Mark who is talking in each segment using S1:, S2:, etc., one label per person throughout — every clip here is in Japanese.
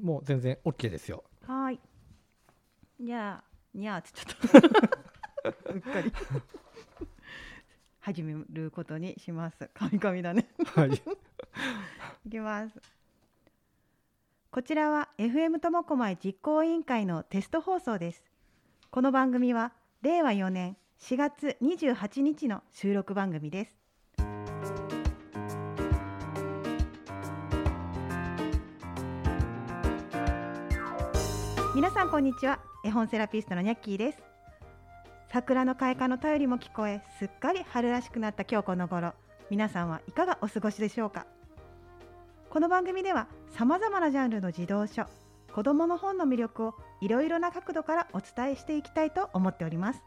S1: もう全然 OK ですよ。
S2: はい。じゃあにゃーってちょっと。うっかり。始めることにします。カミカミだね。
S1: はい。
S2: いきます。こちらは FM ともこまい実行委員会のテスト放送です。この番組は令和4年4月28日の収録番組です皆さんこんにちは。絵本セラピストのニャッキーです。桜の開花の便りも聞こえすっかり春らしくなった今日この頃。皆さんはいかがお過ごしでしょうか。この番組ではさまざまなジャンルの児童書子どもの本の魅力をいろいろな角度からお伝えしていきたいと思っております。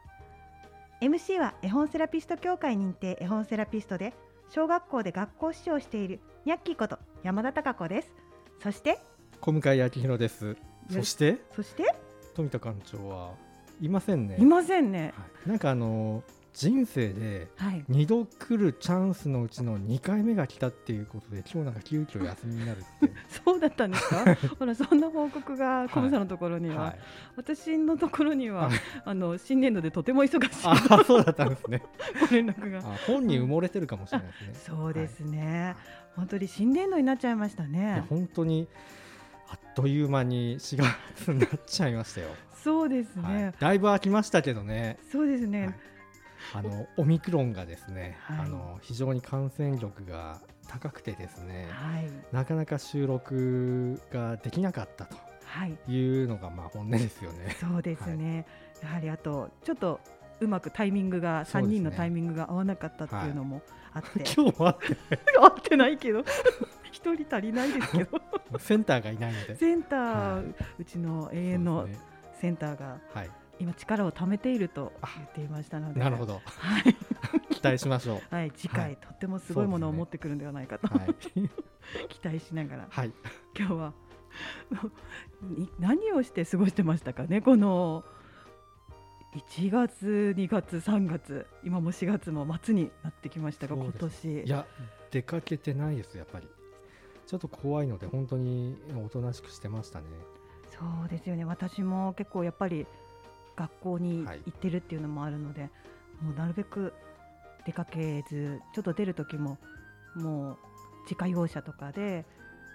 S2: MC は絵本セラピスト協会認定絵本セラピストで小学校で学校指導をしているニャッキーこと山田孝子です。そして
S1: 小向井明宏です。そして？
S2: そして？
S1: 富田館長はいませんね。
S2: いませんね。
S1: はい。なんかあの人生で
S2: はい。
S1: 2度来るチャンスのうちの2回目が来たっていうことで今日なんか急遽休みになるって
S2: そうだったんですか？ほらそんな報告がコムさんのところには、
S1: はい。
S2: 私のところには、
S1: はい。
S2: あの新年度でとても忙しい
S1: あそうだったんですね。
S2: ご連絡が。
S1: あ本に埋もれてるかもしれないですね。
S2: そうですね、本当に新年度になっちゃいましたね。
S1: 本当にあっという間に4月になっちゃいましたよ、
S2: そうです
S1: はい。
S2: ね、
S1: だいぶ空きましたけどね。
S2: そうですね、
S1: はい。あのオミクロンがですね、
S2: はい。
S1: あの非常に感染力が高くてですね
S2: はい。
S1: なかなか収録ができなかったと
S2: はい。
S1: いうのがまあ本音ですよね。
S2: そうですね、やはりあとちょっとうまくタイミングが3
S1: ね。
S2: 人のタイミングが合わなかったっていうのもあって、
S1: 今日は
S2: 合ってないけど一人足りないですけど。
S1: センターがいないので。
S2: センター、
S1: はい。う
S2: ちの永遠のセンターが
S1: はい、
S2: 今力を貯めていると言っていましたので。
S1: なるほど。
S2: はい、
S1: 期待しましょう。
S2: はい、次回、
S1: はい。
S2: とってもすごいものを持ってくるんではないかと、
S1: はい、
S2: 期待しながら。
S1: はい、
S2: 今日はに何をして過ごしてましたかね？この1月2月3月今も4月も末になってきましたが今年。
S1: いや出かけてないですやっぱり。ちょっと怖いので本当におとなしくしてましたね。
S2: そうですよね私も結構やっぱり学校に
S1: はい
S2: 行ってるっていうのもあるので、もうなるべく出かけずちょっと出る時ももう自家用車とかで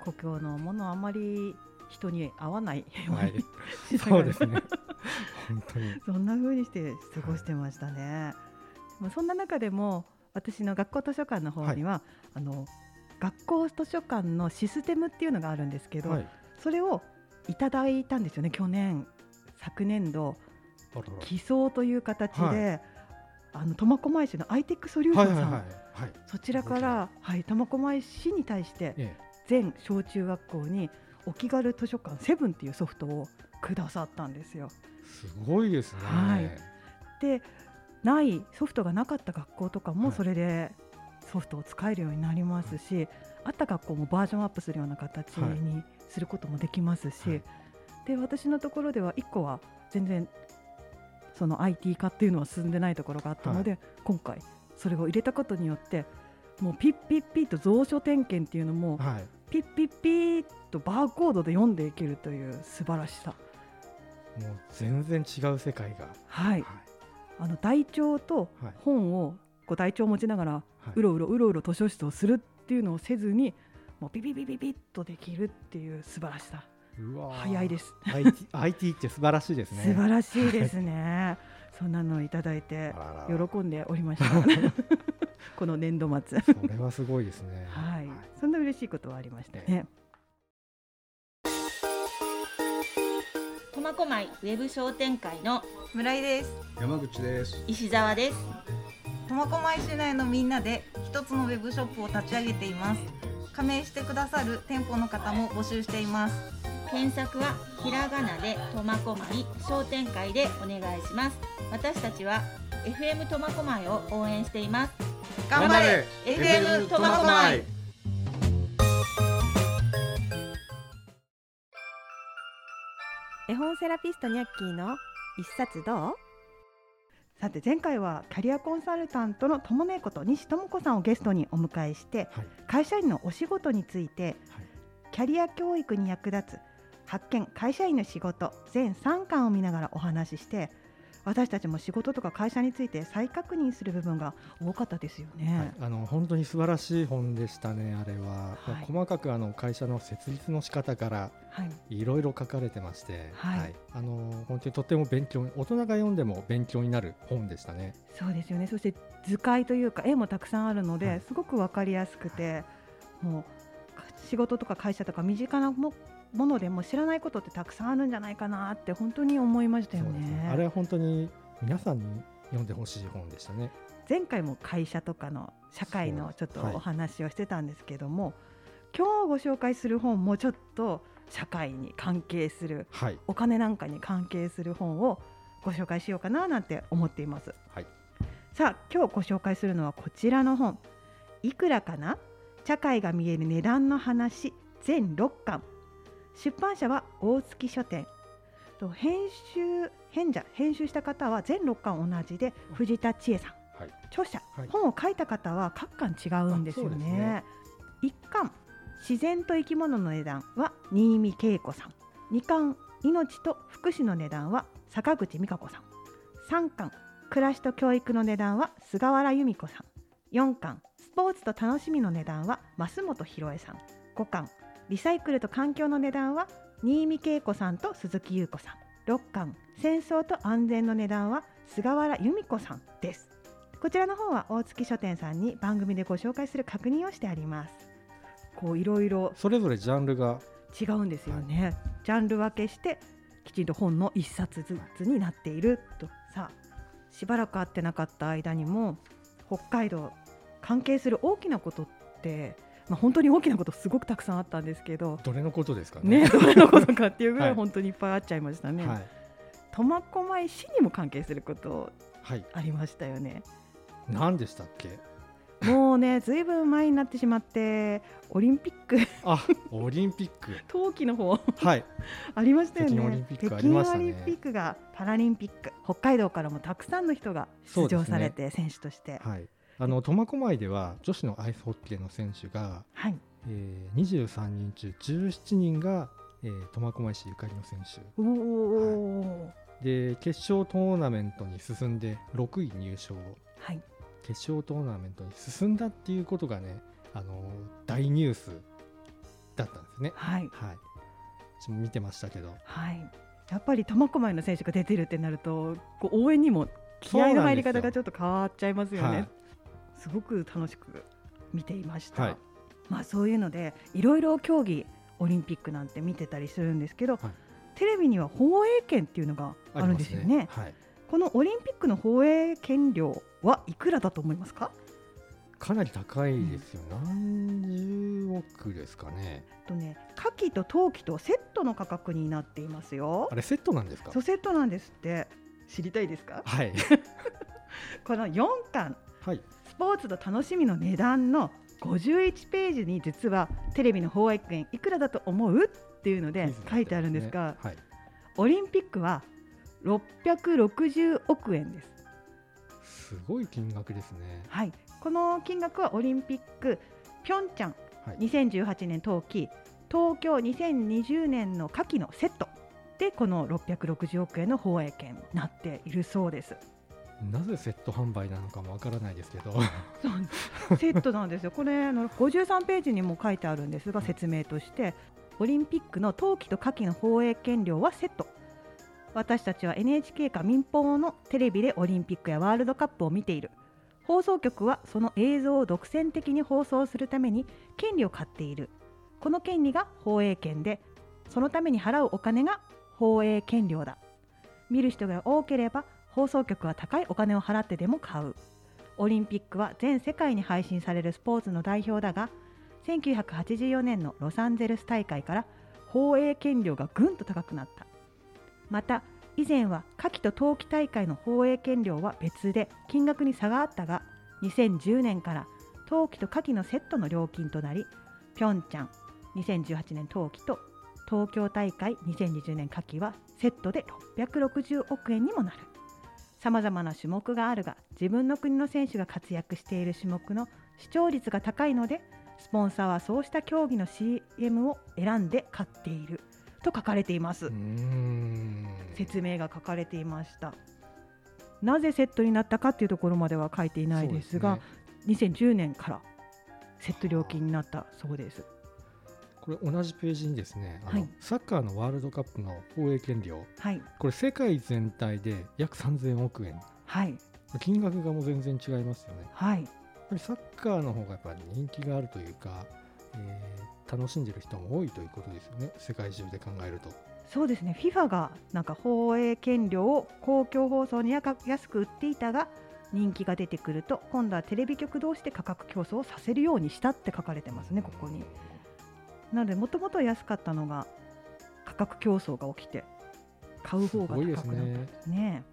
S2: 故郷のものをあまり人に会わないように、
S1: はい、そうですね。本当に。
S2: そんな風にして過ごしてましたね。まあそんな中でも私の学校図書館の方には、あの学校図書館のシステムっていうのがあるんですけど、
S1: はい。
S2: それをいただいたんですよね去年昨年度。寄贈という形で、
S1: は
S2: あの苫小牧市のアイテックソリューションさん、
S1: はいはいはいはい。
S2: そちらから、はい、苫小牧市に対して
S1: え
S2: 全小中学校にお気軽図書館セブンっていうソフトをくださったんですよ。
S1: え、すごいですね。
S2: はい。でないソフトがなかった学校とかも
S1: はい。
S2: それでソフトを使えるようになりますし、あった学校もバージョンアップするような形にすることもできますし、
S1: はい
S2: で私のところでは1個は全然その IT 化っていうのは進んでないところがあったので、今回それを入れたことによってもうピッピッピッと蔵書点検っていうのも
S1: はい。
S2: ピッピッピッとバーコードで読んでいけるという素晴らしさ。
S1: もう全然違う世界が。
S2: はい
S1: はい。
S2: あの台帳と
S1: はい
S2: 本をこう台帳を持ちながら
S1: は
S2: うろうろうろうろ図書室をするっていうのをせずにもうピピピピピッとできるっていう素晴らしさ。早いです、
S1: IT, IT って素晴らしいですね。
S2: 素晴らしいですね。そんなのをいただいて喜んでおりました。この年度末。
S1: それはすごいですね。
S2: はい、そんな嬉しいことはありましたね。
S3: 苫小牧ウェブ商店会の
S4: 村井です。
S5: 山口です。
S3: 石澤です
S4: 苫小牧市内のみんなで一つのウェブショップを立ち上げています。加盟してくださる店舗の方も募集しています。
S3: 検索はひらがなで苫小牧商店会でお願いします。私たちは FM 苫小牧を応援しています。
S4: 頑張れ！FM 苫小牧！
S2: 絵本セラピストニャッキーの一冊どう？さて前回はキャリアコンサルタントの友音こと西智子さんをゲストにお迎えして
S1: はい。
S2: 会社員のお仕事について
S1: はい。
S2: キャリア教育に役立つ発見会社員の仕事全3巻を見ながらお話しして私たちも仕事とか会社について再確認する部分が多かったですよね。
S1: はい、あの本当に素晴らしい本でしたね、あれは。
S2: はい
S1: 細かくあの会社の設立の仕方から
S2: はい、
S1: いろいろ書かれてまして、
S2: はい
S1: あの本当にとっても勉強に、大人が読んでも勉強になる本でしたね。
S2: そうですよね。そして図解というか絵もたくさんあるので、
S1: はい
S2: すごくわかりやすくて、もう仕事とか会社とか身近なもものでも知らないことってたくさんあるんじゃないかなって本当に思いましたよ
S1: そうです
S2: ね。
S1: あれは本当に皆さんに読んでほしい本でしたね。
S2: 前回も会社とかの社会のちょっと
S1: はい
S2: お話をしてたんですけども、今日ご紹介する本もちょっと社会に関係する
S1: はい、
S2: お金なんかに関係する本をご紹介しようかななんて思っています。
S1: はい、
S2: さあ今日ご紹介するのはこちらの本「いくらかな？社会が見える値段の話」全6巻出版社は大月書店。と編集編者編集した方は全6巻同じで藤田千恵さん。
S1: はい、
S2: 著者、
S1: はい。
S2: 本を書いた方は各巻違うんですよね。
S1: ね。
S2: 一巻。自然と生き物の値段は新見恵子さん。二巻。命と福祉の値段は坂口美香子さん。三巻。暮らしと教育の値段は菅原由美子さん。四巻。スポーツと楽しみの値段は増本博恵さん。五巻リサイクルと環境の値段は新見恵子さんと鈴木優子さん。六巻戦争と安全の値段は菅原由美子さんです。こちらの方は大月書店さんに番組でご紹介する確認をしてあります。こういろいろ
S1: それぞれジャンルが
S2: 違うんですよね、ジャンル分けしてきちんと本の一冊ずつになっているとさあしばらく会ってなかった間にも北海道関係する大きなことって、まあ、本当に大きなことすごくたくさんあったんですけど
S1: どれのことですかね。
S2: ねどれのことかっていうぐら
S1: はいい
S2: 本当にいっぱいあっちゃいましたね。
S1: はい、
S2: 苫小牧市にも関係すること
S1: はい、
S2: ありましたよね。
S1: 何でしたっけ？
S2: もうねずいぶん前になってしまってオリンピック
S1: あ、オリンピック。
S2: 冬季の方
S1: はい、
S2: ありましたよね。
S1: 北京オリンピックありましたね
S2: 北京オリンピックがパラリンピック、北海道からもたくさんの人が出場されて、選手として、
S1: はい。あの苫小牧では女子のアイスホッケーの選手が、
S2: はい、
S1: えー、23人中17人が、えー、苫小牧市ゆかりの選手。
S2: おお、
S1: で決勝トーナメントに進んで6位入賞
S2: はい、
S1: 決勝トーナメントに進んだっていうことがねあの大ニュースだったんですね。
S2: はい、
S1: はい。私も見てましたけど。
S2: はい。やっぱり苫小牧の選手が出てるってなると、こう応援にも気合の入り方がちょっと変わっちゃいますよね。
S1: はい
S2: すごく楽しく見ていました。
S1: はい。
S2: まあそういうのでいろいろ競技オリンピックなんて見てたりするんですけど、
S1: はい。
S2: テレビには放映権っていうのがあるんですよね。
S1: はい、
S2: このオリンピックの放映権料はいくらだと思いますか？
S1: かなり高いですよ、何十億ですかね。
S2: とね夏季と冬季とセットの価格になっていますよ。
S1: あれセットなんですか？
S2: そうセットなんですって。知りたいですか？
S1: はい。
S2: この4巻。
S1: はい。
S2: スポーツと楽しみの値段の51ページに実はテレビの放映権いくらだと思うっていうので書いてあるんですが、
S1: はい、
S2: オリンピックは660億円です。
S1: すごい金額ですね
S2: はい、この金額はオリンピックピョンチャン
S1: はい
S2: 2018年冬季東京2020年の夏季のセットでこの660億円の放映権になっているそうです。
S1: なぜセット販売なのかもわからないですけど
S2: そうセットなんですよ。これあの53ページにも書いてあるんですが説明としてオリンピックの冬季と夏季の放映権料はセット。私たちは NHK か民放のテレビでオリンピックやワールドカップを見ている。放送局はその映像を独占的に放送するために権利を買っている。この権利が放映権で、そのために払うお金が放映権料だ。見る人が多ければ放送局は高いお金を払ってでも買う。オリンピックは全世界に配信されるスポーツの代表だが1984年のロサンゼルス大会から放映権料がぐんと高くなったまた以前は夏季と冬季大会の放映権料は別で金額に差があったが2010年から冬季と夏季のセットの料金となりピョンチャン2018年冬季と東京大会2020年夏季はセットで660億円にもなるさまざまな種目があるが自分の国の選手が活躍している種目の視聴率が高いのでスポンサーはそうした競技の CM を選んで買っていると書かれています、説明が書かれていました。なぜセットになったかっていうところまでは書いていないですが2010年からセット料金になったそうです
S1: これ同じページにですねあの、
S2: はい。
S1: サッカーのワールドカップの放映権料
S2: はい。
S1: これ世界全体で約3000億円。
S2: はい。
S1: 金額がもう全然違いますよね。
S2: はい。
S1: やっぱりサッカーの方がやっぱり人気があるというか、えー楽しんでる人も多いということですよね。世界中で考えると。
S2: そうですね。FIFA がなんか放映権料を公共放送に安く売っていたが人気が出てくると今度はテレビ局同士で価格競争をさせるようにしたって書かれてますねここになのでもともと安かったのが価格競争が起きて買う方が
S1: すごいです
S2: 高くなったん
S1: ね
S2: ですね。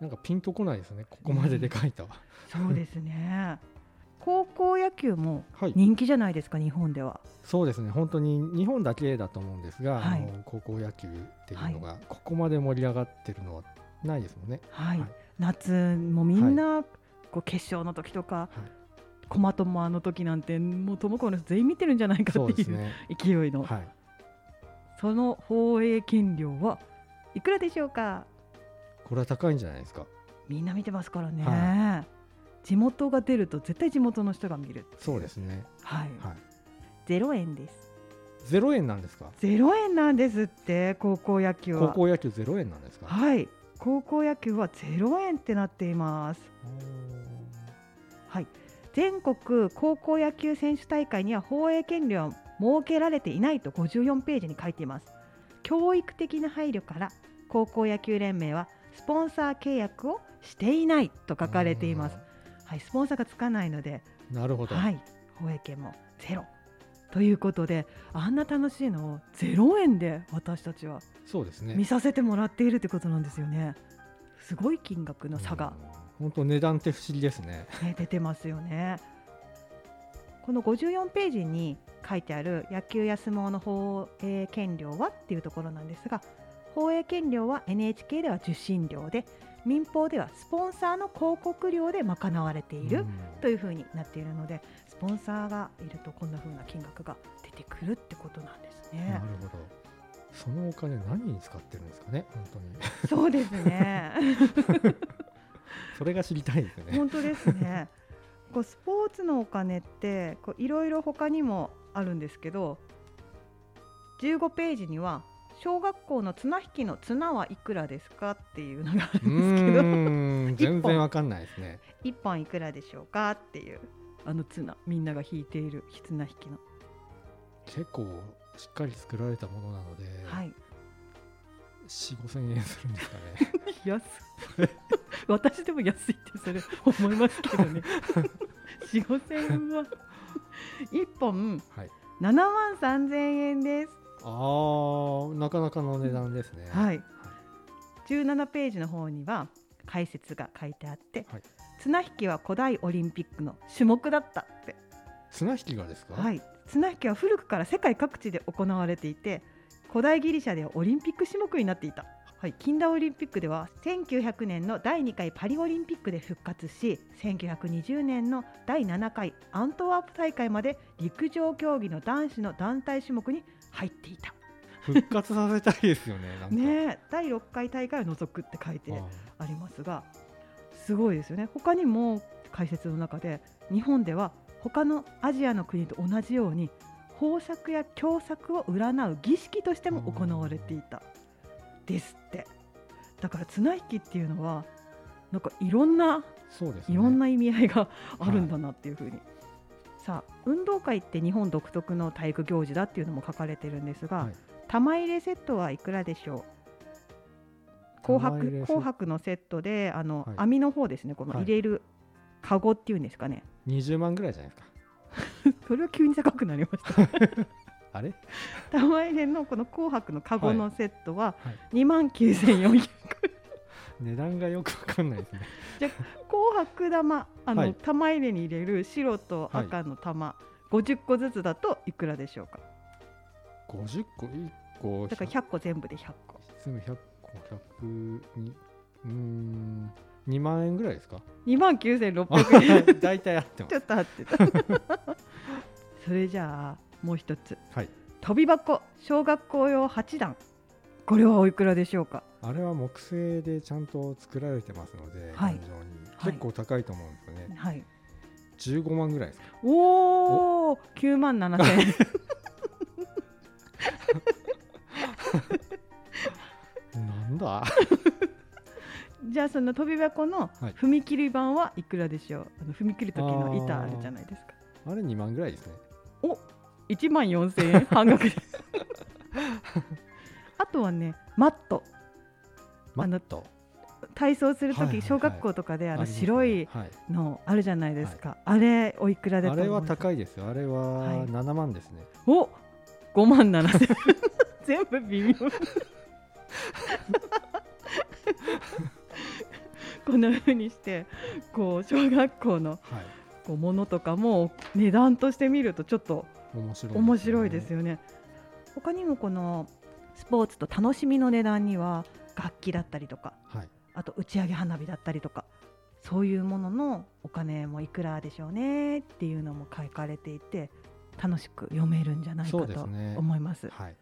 S1: なんかピンとこないですねここまでで書いたわ、
S2: そうですね。高校野球も
S1: はい。
S2: 人気じゃないですか日本では。
S1: そうですね。本当に日本だけだと思うんですが、
S2: はい。
S1: あの高校野球っていうのがここまで盛り上がってるのはないですもんね、
S2: はい、
S1: はい。
S2: 夏もみんな、こう決勝の時とか、
S1: はい
S2: コマトマの時なんてもうトモコの人全員見てるんじゃないかっていう
S1: ね。
S2: 勢いの、
S1: はい。
S2: その放映権料はいくらでしょうか？
S1: これは高いんじゃないですか。
S2: みんな見てますからね、
S1: は
S2: 地元が出ると絶対地元の人が見る
S1: そうですね。
S2: はい、
S1: はい。
S2: 0円です。
S1: 0円なんですか
S2: ？0円なんですって高校野球
S1: 高
S2: は
S1: 校野球0円なんですか？
S2: はい。高校野球は0円ってなっています。はい、全国高校野球選手大会には放映権料は設けられていないと54ページに書いています。教育的な配慮から高校野球連盟はスポンサー契約をしていないと書かれています。はい、スポンサーがつかないので、
S1: なるほど、
S2: はい、放映権もゼロということであんな楽しいのを0円で私たちは
S1: そうですね。
S2: 見させてもらっているってことなんですよね。すごい金額の差が、
S1: 本当値段って不思議ですね。
S2: ね、出てますよね。この54ページに書いてある野球や相撲の放映権料はっていうところなんですが放映権料は NHK では受信料で民放ではスポンサーの広告料で賄われている
S1: うん。
S2: というふうになっているのでスポンサーがいるとこんなふうな金額が出てくるってことなんです
S1: な
S2: ね
S1: る。ほど。そのお金何に使ってるんですかね本当に。
S2: そうですね
S1: それが知りたいですね。
S2: 本当ですね。こうスポーツのお金ってこういろいろ他にもあるんですけど15ページには小学校の綱引きの綱はいくらですかっていうのがあ
S1: う
S2: るんですけど
S1: 全然わかんないですね。
S2: 1本いくらでしょうかっていうあの綱みんなが引いている綱引きの、
S1: 結構しっかり作られたものなので、
S2: はい
S1: 4 5千円するんですかね。
S2: 安い私でも安いってそれ思いますけどね。4 5千円は1本
S1: はい。
S2: 7万3000円です。
S1: あーなかなかの値段ですね。
S2: はい。17ページの方には解説が書いてあって、
S1: はい。
S2: 綱引きは古代オリンピックの種目だったって、
S1: 綱引きがですか、
S2: はい、綱引きは古くから世界各地で行われていて古代ギリシャではオリンピック種目になっていた、はい、近代オリンピックでは1900年の第2回パリオリンピックで復活し1920年の第7回アントワープ大会まで陸上競技の男子の団体種目に入っていた。
S1: 復活させたいですよね
S2: ねえ第6回大会を除くって書いて
S1: あ。
S2: ありますがすごいですよね。他にも解説の中で日本では他のアジアの国と同じように豊作や凶作を占う儀式としても行われていた。ですって。だから綱引きっていうのはなんかいろんな
S1: そうですね。
S2: いろんな意味合いがあるんだなっていうふうに、さあ運動会って日本独特の体育行事だっていうのも書かれてるんですが、
S1: はい。
S2: 玉入れセットはいくらでしょう？紅白紅白のセットであの、
S1: はい。
S2: 網の方ですねこの
S1: はい。
S2: 入れるカゴっていうんですかね、
S1: 20万ぐらいじゃないですか
S2: それは急に高くなりました。
S1: あれ、
S2: 玉入れのこの紅白のカゴのセットは
S1: はい、
S2: 2万9400
S1: 値段がよくわかんないですね。
S2: 紅白玉あの、
S1: はい。
S2: 玉入れに入れる白と赤の玉、50個ずつだといくらでしょうか
S1: ？50個1個。
S2: だから100個全部で100個。
S1: すぐ100個100にうーん2万円ぐらいですか
S2: ？2万9600円。
S1: 大体あってま
S2: ちょ
S1: す
S2: っと合ってた。それじゃあもう一つ。
S1: はい。
S2: 飛び箱小学校用8段。これはおいくらでしょうか？
S1: あれは木製でちゃんと作られてますので、
S2: はい。
S1: 結構高いと思うんですよね、
S2: はい。
S1: 15万ぐらいですか？
S2: おお9万7千円。
S1: なんだ？
S2: じゃあその飛び箱の
S1: はい。
S2: 踏切板はいくらでしょう？あの踏み切る時の板あるじゃないですか。
S1: あれ2万ぐらいですね。
S2: 1万4千円？半額で。あとはねマット。
S1: マット。
S2: 体操する
S1: はいはいはい。
S2: 時小学校とかであの白い
S1: はい。
S2: のあるじゃないですか、あれおいくらで
S1: あれは高いですよ。あれ
S2: は
S1: はい。7万ですね、
S2: お5万7千円。全部微妙こんな風にしてこう小学校の
S1: はい。
S2: こうものとかも値段として見るとちょっと
S1: 面白いです
S2: よね。他にもこのスポーツと楽しみの値段には楽器だったりとか
S1: はい。
S2: あと打ち上げ花火だったりとかそういうもののお金もいくらでしょうねっていうのも書かれていて楽しく読めるんじゃないかと
S1: すね。
S2: 思います。
S1: はい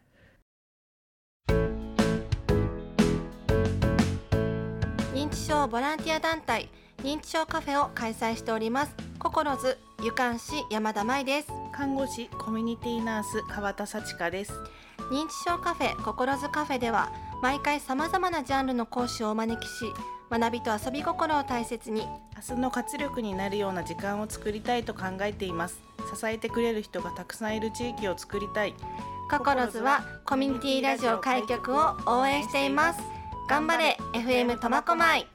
S5: 知症ボランティア団体認知症カフェを開催しております。ココロズ湯管師山田舞です。
S6: 看護師コミュニティナース川田幸香です。
S5: 認知症カフェココロズカフェでは毎回さまざまなジャンルの講師をお招きし学びと遊び心を大切に
S6: 明日の活力になるような時間を作りたいと考えています。支えてくれる人がたくさんいる地域を作りたい。
S5: ココロズはコミュニティラジオ開局を応援しています頑張れ FM 苫小牧。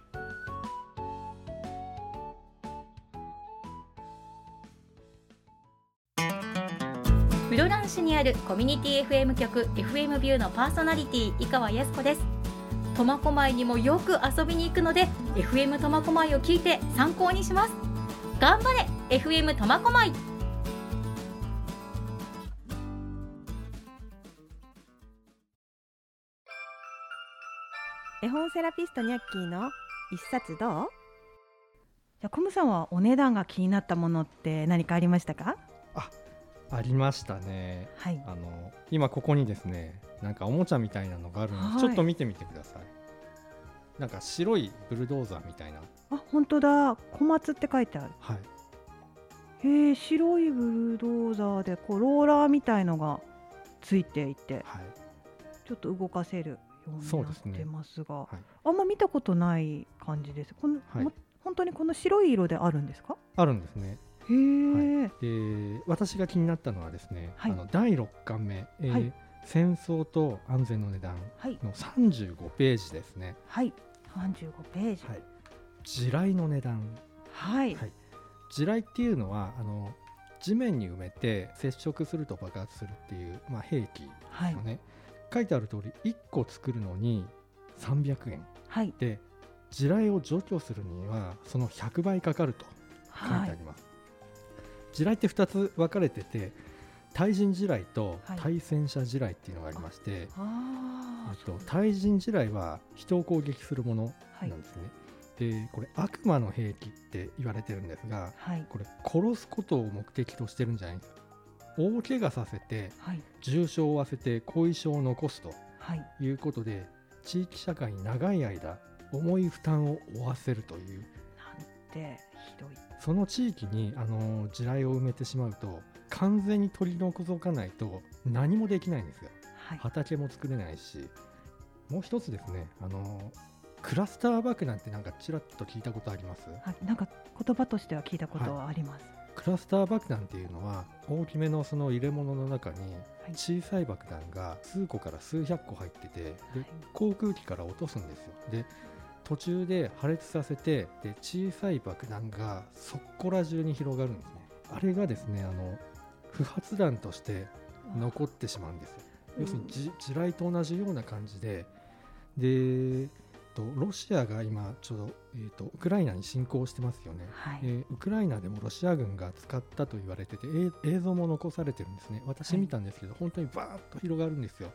S7: 室蘭市にあるコミュニティ FM 局 FM ビューのパーソナリティ井川靖子です。苫小牧にもよく遊びに行くので FM 苫小牧を聞いて参考にします。頑張れ FM 苫小牧。
S2: 本セラピストニャッキーの一冊どう？じゃあコムさんはお値段が気になったものって何かありましたか？
S1: ありましたね。
S2: はい。
S1: あの今ここにですねなんかおもちゃみたいなのがあるので、
S2: はい。
S1: ちょっと見てみてください。なんか白いブルドーザーみたいな。
S2: あ本当だ。小松って書いてある。
S1: はい。
S2: へえ白いブルドーザーでこうローラーみたいのがついていて
S1: はい。
S2: ちょっと動かせるようになっ
S1: そうですね。
S2: てますが
S1: はい。
S2: あんま見たことない感じです。この、
S1: はい。
S2: も本当にこの白い色であるんですか？
S1: あるんですね。
S2: へえ、
S1: で私が気になったのはですね、
S2: はい。
S1: あの第6巻目、えー
S2: はい。
S1: 戦争と安全の値段
S2: はい。
S1: の35ページですね、
S2: はい。35ページ。
S1: はい、地雷の値段。
S2: はい、
S1: はい。地雷っていうのはあの地面に埋めて接触すると爆発するっていう、まあ、兵器です
S2: はい。
S1: よね、書いてある通り1個作るのに300円。
S2: はい。
S1: で地雷を除去するにはその100倍かかると書いて
S2: はい
S1: あります、地雷って2つ分かれてて対人地雷と
S2: はい。
S1: 対戦車地雷っていうのがありまして、
S2: あ
S1: えっと、対人地雷は人を攻撃するもの
S2: はい。
S1: なんですね、でこれ悪魔の兵器って言われてるんですが
S2: はい。
S1: これ殺すことを目的としてるんじゃないんですよ大怪我させて
S2: はい。
S1: 重傷を負わせて後遺症を残すと
S2: はい。
S1: いうことで地域社会に長い間重い負担を負わせるという
S2: なんてひどい。
S1: その地域にあの地雷を埋めてしまうと完全に取り除かないと何もできないんですよ。
S2: はい。
S1: 畑も作れないしもう一つですねあのクラスター爆弾ってなんかちらっと聞いたことあります？
S2: はい。なんか言葉としては聞いたことはあります、
S1: クラスター爆弾っていうのは大きめのその入れ物の中に
S2: はい。
S1: 小さい爆弾が数個から数百個入っててで
S2: はい。
S1: 航空機から落とすんですよ。で途中で破裂させてで小さい爆弾がそっこら中に広がるんですね。あれがですねあの不発弾として残ってしまうんですよ。要するに地地雷と同じような感じででとロシアが今ちょうど、えー、とウクライナに侵攻してますよね、
S2: はい。
S1: えーウクライナでもロシア軍が使ったと言われててえ映像も残されてるんですね。私見たんですけど、本当にバーッと広がるんですよ。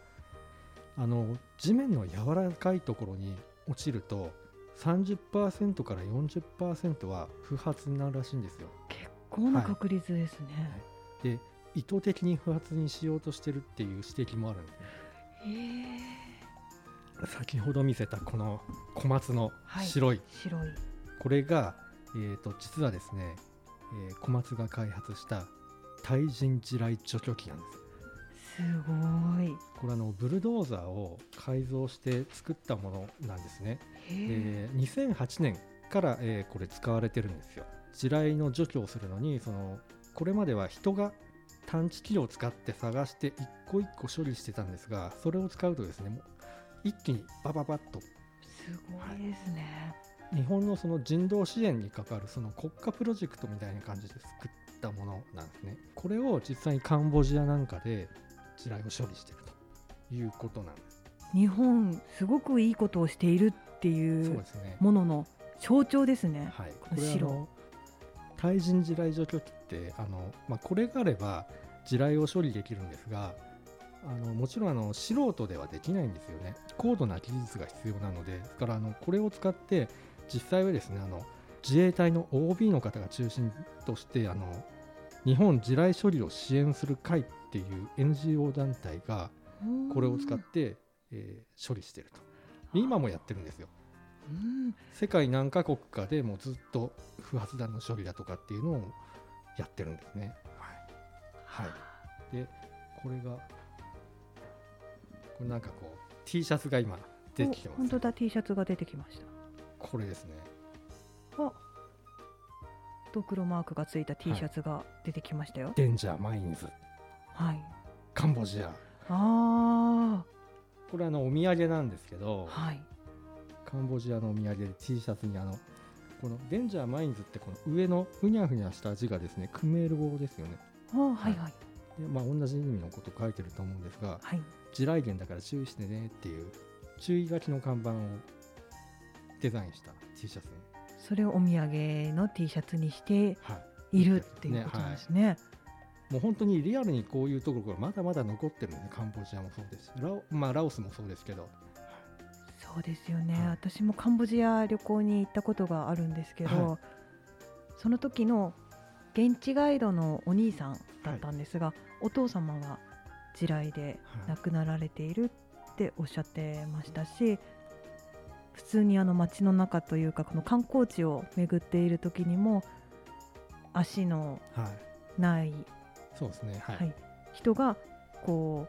S1: あの地面の柔らかいところに落ちると30%から40%は不発になるらしいんですよ。
S2: 結構な確率ですね、
S1: で意図的に不発にしようとしてるっていう指摘もあるんですね。
S2: へえ
S1: 先ほど見せたこの小松の
S2: はい。
S1: 白い、
S2: 白い。
S1: これが、えー、と実はですね、えー小松が開発した対人地雷除去機なんです。
S2: すごい。
S1: これあのブルドーザーを改造して作ったものなんですね。
S2: へえ
S1: で2008年から、えーこれ使われてるんですよ。地雷の除去をするのにそのこれまでは人が探知機を使って探して一個一個処理してたんですがそれを使うとですねもう一気にバババッと。
S2: すごいですね。
S1: 日本のその人道支援に関わるその国家プロジェクトみたいな感じで作ったものなんですね。これを実際にカンボジアなんかで地雷を処理しているということなんです。
S2: 日本すごくいいことをしているっていうものの象徴ですね。
S1: はい、
S2: この白
S1: の対人地雷除去機ってあの、まあ、これがあれば地雷を処理できるんですがあのもちろんあの素人ではできないんですよね。高度な技術が必要なので。ですからあのこれを使って実際はですねあの自衛隊の OB の方が中心としてあの日本地雷処理を支援する会っていう NGO 団体がこれを使って、えー処理してると。今もやってるんですよ。
S2: うん。
S1: 世界何カ国かでもうずっと不発弾の処理だとかっていうのをやってるんですね。はい。はい、で、これが、これなんかこう、T シャツが今出てきてます。
S2: お本当だ T シャツが出てきました。
S1: これですね。
S2: あドクロマークがついた T シャツが出てきましたよ。
S1: Danger Mines、
S2: はい、
S1: カンボジア。
S2: あ
S1: これあのお土産なんですけど
S2: あ、はい。
S1: カンボジアのお土産で T シャツにあの、この Danger Minesってこの上のふにゃふにゃした字がですね、クメール語ですよね。
S2: あーはい。はい。
S1: でまあ同じ意味のこと書いてると思うんですが、
S2: はい
S1: 地雷原だから注意してねっていう注意書きの看板をデザインした T シャツに、
S2: それをお土産の T シャツにして
S1: はい。
S2: るっていうことですね。
S1: もう本当にリアルにこういうところがまだまだ残ってるのでカンボジアもそうです。しラオ,、まあ、ラオスもそうですけど。
S2: そうですよね、
S1: はい。
S2: 私もカンボジア旅行に行ったことがあるんですけど、
S1: は
S2: その時の現地ガイドのお兄さんだったんですが、お父様は地雷で
S1: はい。
S2: 亡くなられているっておっしゃってましたし普通にあの街の中というかこの観光地を巡っている時にも足の
S1: はい。
S2: ない、
S1: そうですねはい、
S2: はい、人がこ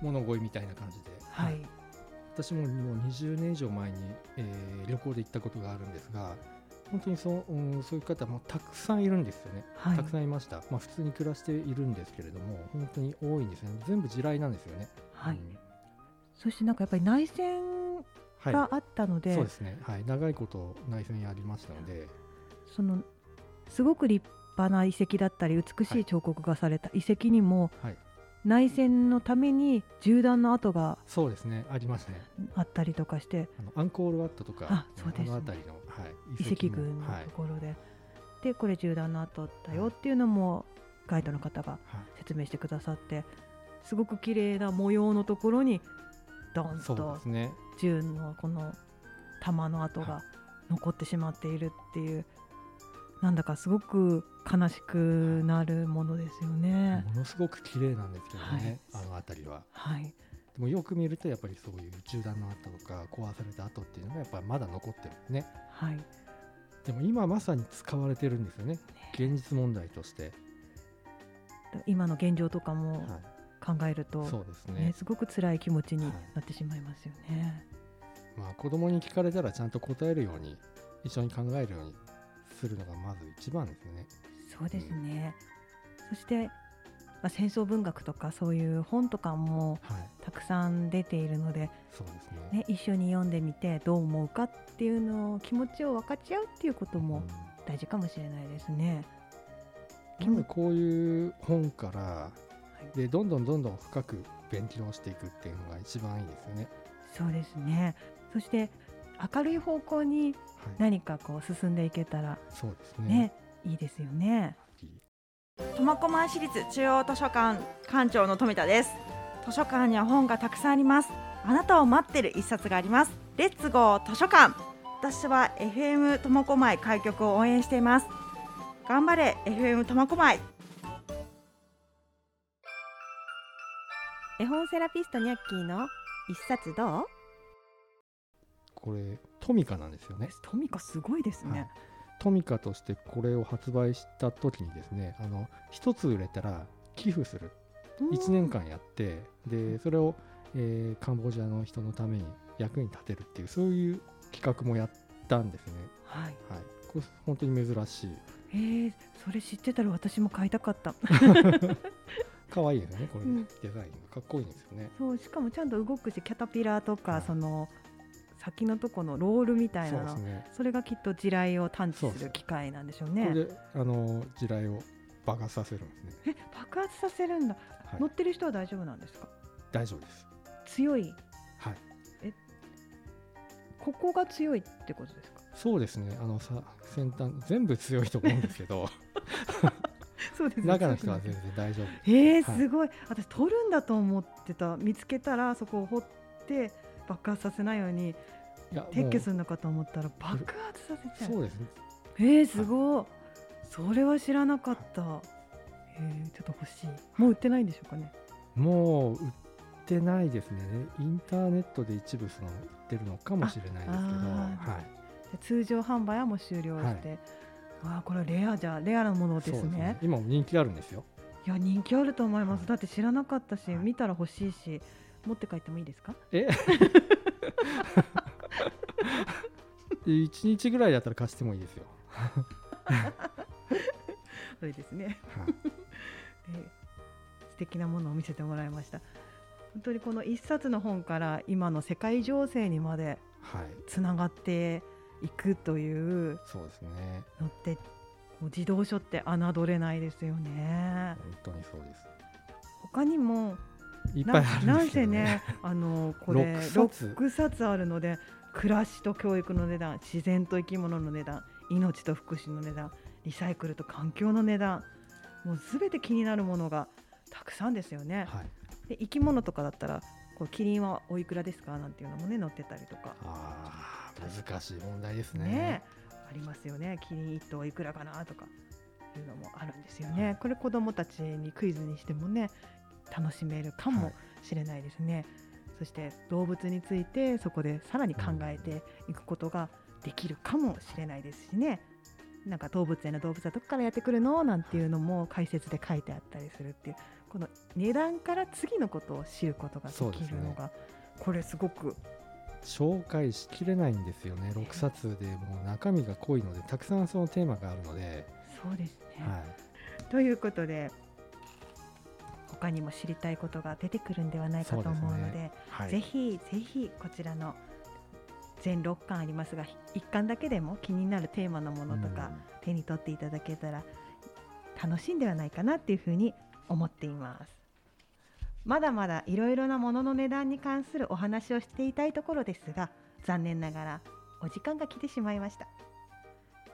S2: う、
S1: 物乞いみたいな感じで、
S2: はい。
S1: 私ももう20年以上前に、えー旅行で行ったことがあるんですが本当にそう,、うん、そういう方もたくさんいるんですよね、
S2: はい。
S1: たくさんいました、まあ、普通に暮らしているんですけれども本当に多いんですよね。全部地雷なんですよね。
S2: はい。
S1: うん。
S2: そしてなんかやっぱり内戦
S1: はい。
S2: があったので、
S1: そうですね、はい、長いこと内戦ありましたので、
S2: そのすごく立派な遺跡だったり美しい彫刻がされた遺跡にも、
S1: はい
S2: 内戦のために銃弾の跡が
S1: そうですね、ありますね、
S2: あったりとかして
S1: あのアンコールワットとか、
S2: あそうです
S1: の辺りの、はい、
S2: 遺跡
S1: も
S2: 群の
S1: はい
S2: ところで、でこれ銃弾の跡だよ
S1: はい
S2: っていうのもガイドの方が
S1: はい。
S2: 説明してくださってすごく綺麗な模様のところにドンと銃のこの弾の跡
S1: は
S2: が残ってしまっているっていうなんだかすごく悲しくなるものですよね。
S1: ものすごく綺麗なんですけどね、
S2: はい
S1: あの辺りは。
S2: はい、
S1: でもよく見ると、やっぱりそういう銃弾の跡とか、壊された跡っていうのが、やっぱりまだ残ってるんですね。
S2: はい、
S1: でも今まさに使われてるんですよね、現実問題として。
S2: 今の現状とかも
S1: は
S2: 考えると、
S1: い、そうです
S2: ね
S1: ね。
S2: すごく辛い気持ちに
S1: はい
S2: なってしまいますよね。
S1: まあ、子供に聞かれたらちゃんと答えるように、一緒に考えるようにするのがまず一番ですね。
S2: そうですね、そして、まあ、戦争文学とかそういう本とかも
S1: はい、
S2: たくさん出ているので、
S1: そうですね。
S2: ね、一緒に読んでみてどう思うかっていうのを気持ちを分かち合うっていうことも
S1: うん
S2: 大事かもしれないですね。
S1: まずこういう本から、でどんどんどんどん深く勉強していくっていうのが一番いいですよね。
S2: そうですねそして明るい方向に
S1: はい、
S2: 何かこう進んでいけたら
S1: そうですね。
S2: ねいいですよね。
S4: 苫小牧市立中央図書館館長の富田です。図書館には本がたくさんあります。あなたを待ってる一冊があります。レッツゴー図書館。私は FM 苫小牧開局を応援しています。頑張れ FM 苫小牧。
S2: 絵本セラピストニャッキーの一冊どう？
S1: これトミカなんですよね。
S2: トミカすごいです
S1: はい
S2: ね。
S1: トミカとしてこれを発売した時にですねあの一つ売れたら寄付する1年間やってでそれを、えーカンボジアの人のために役に立てるっていうそういう企画もやったんですね。
S2: はい。
S1: はい、これ本当に珍しい
S2: えー、それ知ってたら私も買いたかった。
S1: 可愛いですよねこれね、
S2: うん
S1: デザインがかっこいいんですよね。
S2: そうしかもちゃんと動くしキャタピラーとか、
S1: はい
S2: その先のとこのロールみたいなの
S1: そね。
S2: それがきっと地雷を探知する機械なんでしょう
S1: こ
S2: ね。
S1: れであの地雷を爆発させるんですね。
S2: え爆発させるんだ、
S1: はい
S2: 乗ってる人は大丈夫なんですか？
S1: 大丈夫です。
S2: 強い
S1: はい。
S2: ここが強いってことですか？
S1: そうですね。あのさ先端全部強いと思うんですけど、
S2: そうです
S1: 中の人は全然大丈夫。
S2: えー、
S1: はい
S2: すごい、私取るんだと思ってた見つけたらそこを掘って爆発させないように撤去す
S1: も
S2: るのかと思ったら爆発させちゃう。
S1: うそうですね。
S2: えー、すごい。それは知らなかった。えー、ちょっと欲しい。もう売ってないんでしょうかね？
S1: もう売ってないですね。インターネットで一部その売ってるのかもしれないですけど、はい。
S2: で通常販売はもう終了して、ああこれレアじゃレアなものです
S1: そう
S2: ね。
S1: 今も人気あるんですよ。
S2: いや人気あると思います。
S1: はい。
S2: だって知らなかったし、
S1: はい。
S2: 見たら欲しいし持って帰ってもいいですか？
S1: え？一日ぐらいだったら貸してもいいですよ。
S2: それですね
S1: はい。
S2: で素敵なものを見せてもらいました本当にこの一冊の本から今の世界情勢にまで
S1: はい。
S2: つながっていくという
S1: そうですね。
S2: のってこう児童書って侮れないですよね
S1: 本当にそうです。
S2: 他にも
S1: いっぱいあるん
S2: ななん
S1: ですけど、ね。
S2: せね あのこれ
S1: 六冊
S2: ？6冊あるので暮らしと教育の値段自然と生き物の値段命と福祉の値段リサイクルと環境の値段もうすべて気になるものがたくさんですよね。
S1: はい。
S2: で生き物とかだったらこうキリンはおいくらですか？なんていうのもね載ってたりとか
S1: ああ、難しい問題ですね。
S2: ねありますよねキリン1頭いくらかな？とかいうのもあるんですよね。これ子どもたちにクイズにしてもね楽しめるかもしれないですね。そして動物についてそこでさらに考えていくことができるかもしれないですしね。なんか動物園の動物はどこからやってくるのなんていうのも解説で書いてあったりするっていうこの値段から次のことを知ることができるのが、これすごく
S1: 紹介しきれないんですよね。6冊でもう中身が濃いので、たくさんそのテーマがあるので、
S2: そうですね。
S1: はい。
S2: ということで他にも知りたいことが出てくるんではないかと思うので
S1: ね。はい。
S2: ぜひぜひこちらの全6巻ありますが1巻だけでも気になるテーマのものとか手に取っていただけたら楽しいんではないかなっていうふうに思っています。まだまだいろいろなものの値段に関するお話をしていたいところですが残念ながらお時間が来てしまいました。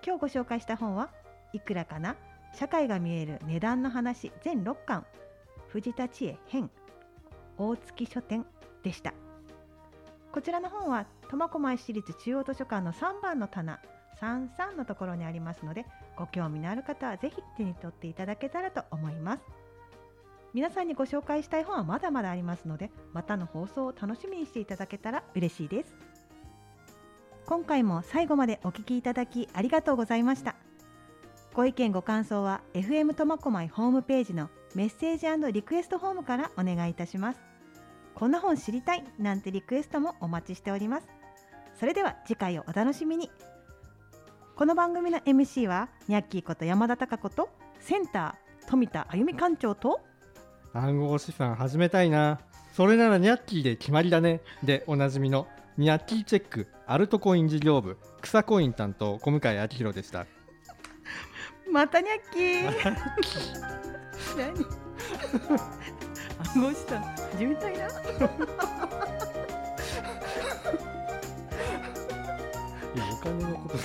S2: 今日ご紹介した本はいくらかな？社会が見える値段の話全6巻藤田知恵編大月書店でした。こちらの本は苫小牧市立中央図書館の3番の棚33のところにありますのでご興味のある方はぜひ手に取っていただけたらと思います。皆さんにご紹介したい本はまだまだありますのでまたの放送を楽しみにしていただけたら嬉しいです。今回も最後までお聞きいただきありがとうございました。ご意見ご感想は FM 苫小牧ホームページのメッセージリクエストフォームからお願いいたしますこんな本知りたいなんてリクエストもお待ちしておりますそれでは次回をお楽しみにこの番組の MC はニャッキーこと山田貴子とセンター富田あゆみ館長と
S1: 暗号資産始めたいな。それならニャッキーで決まりだね。で、おなじみのニャッキーチェック、アルトコイン事業部、草コイン担当、小向井明宏でした。
S2: またニャッキー 何？暗号資産地みたいない
S1: やお金のこと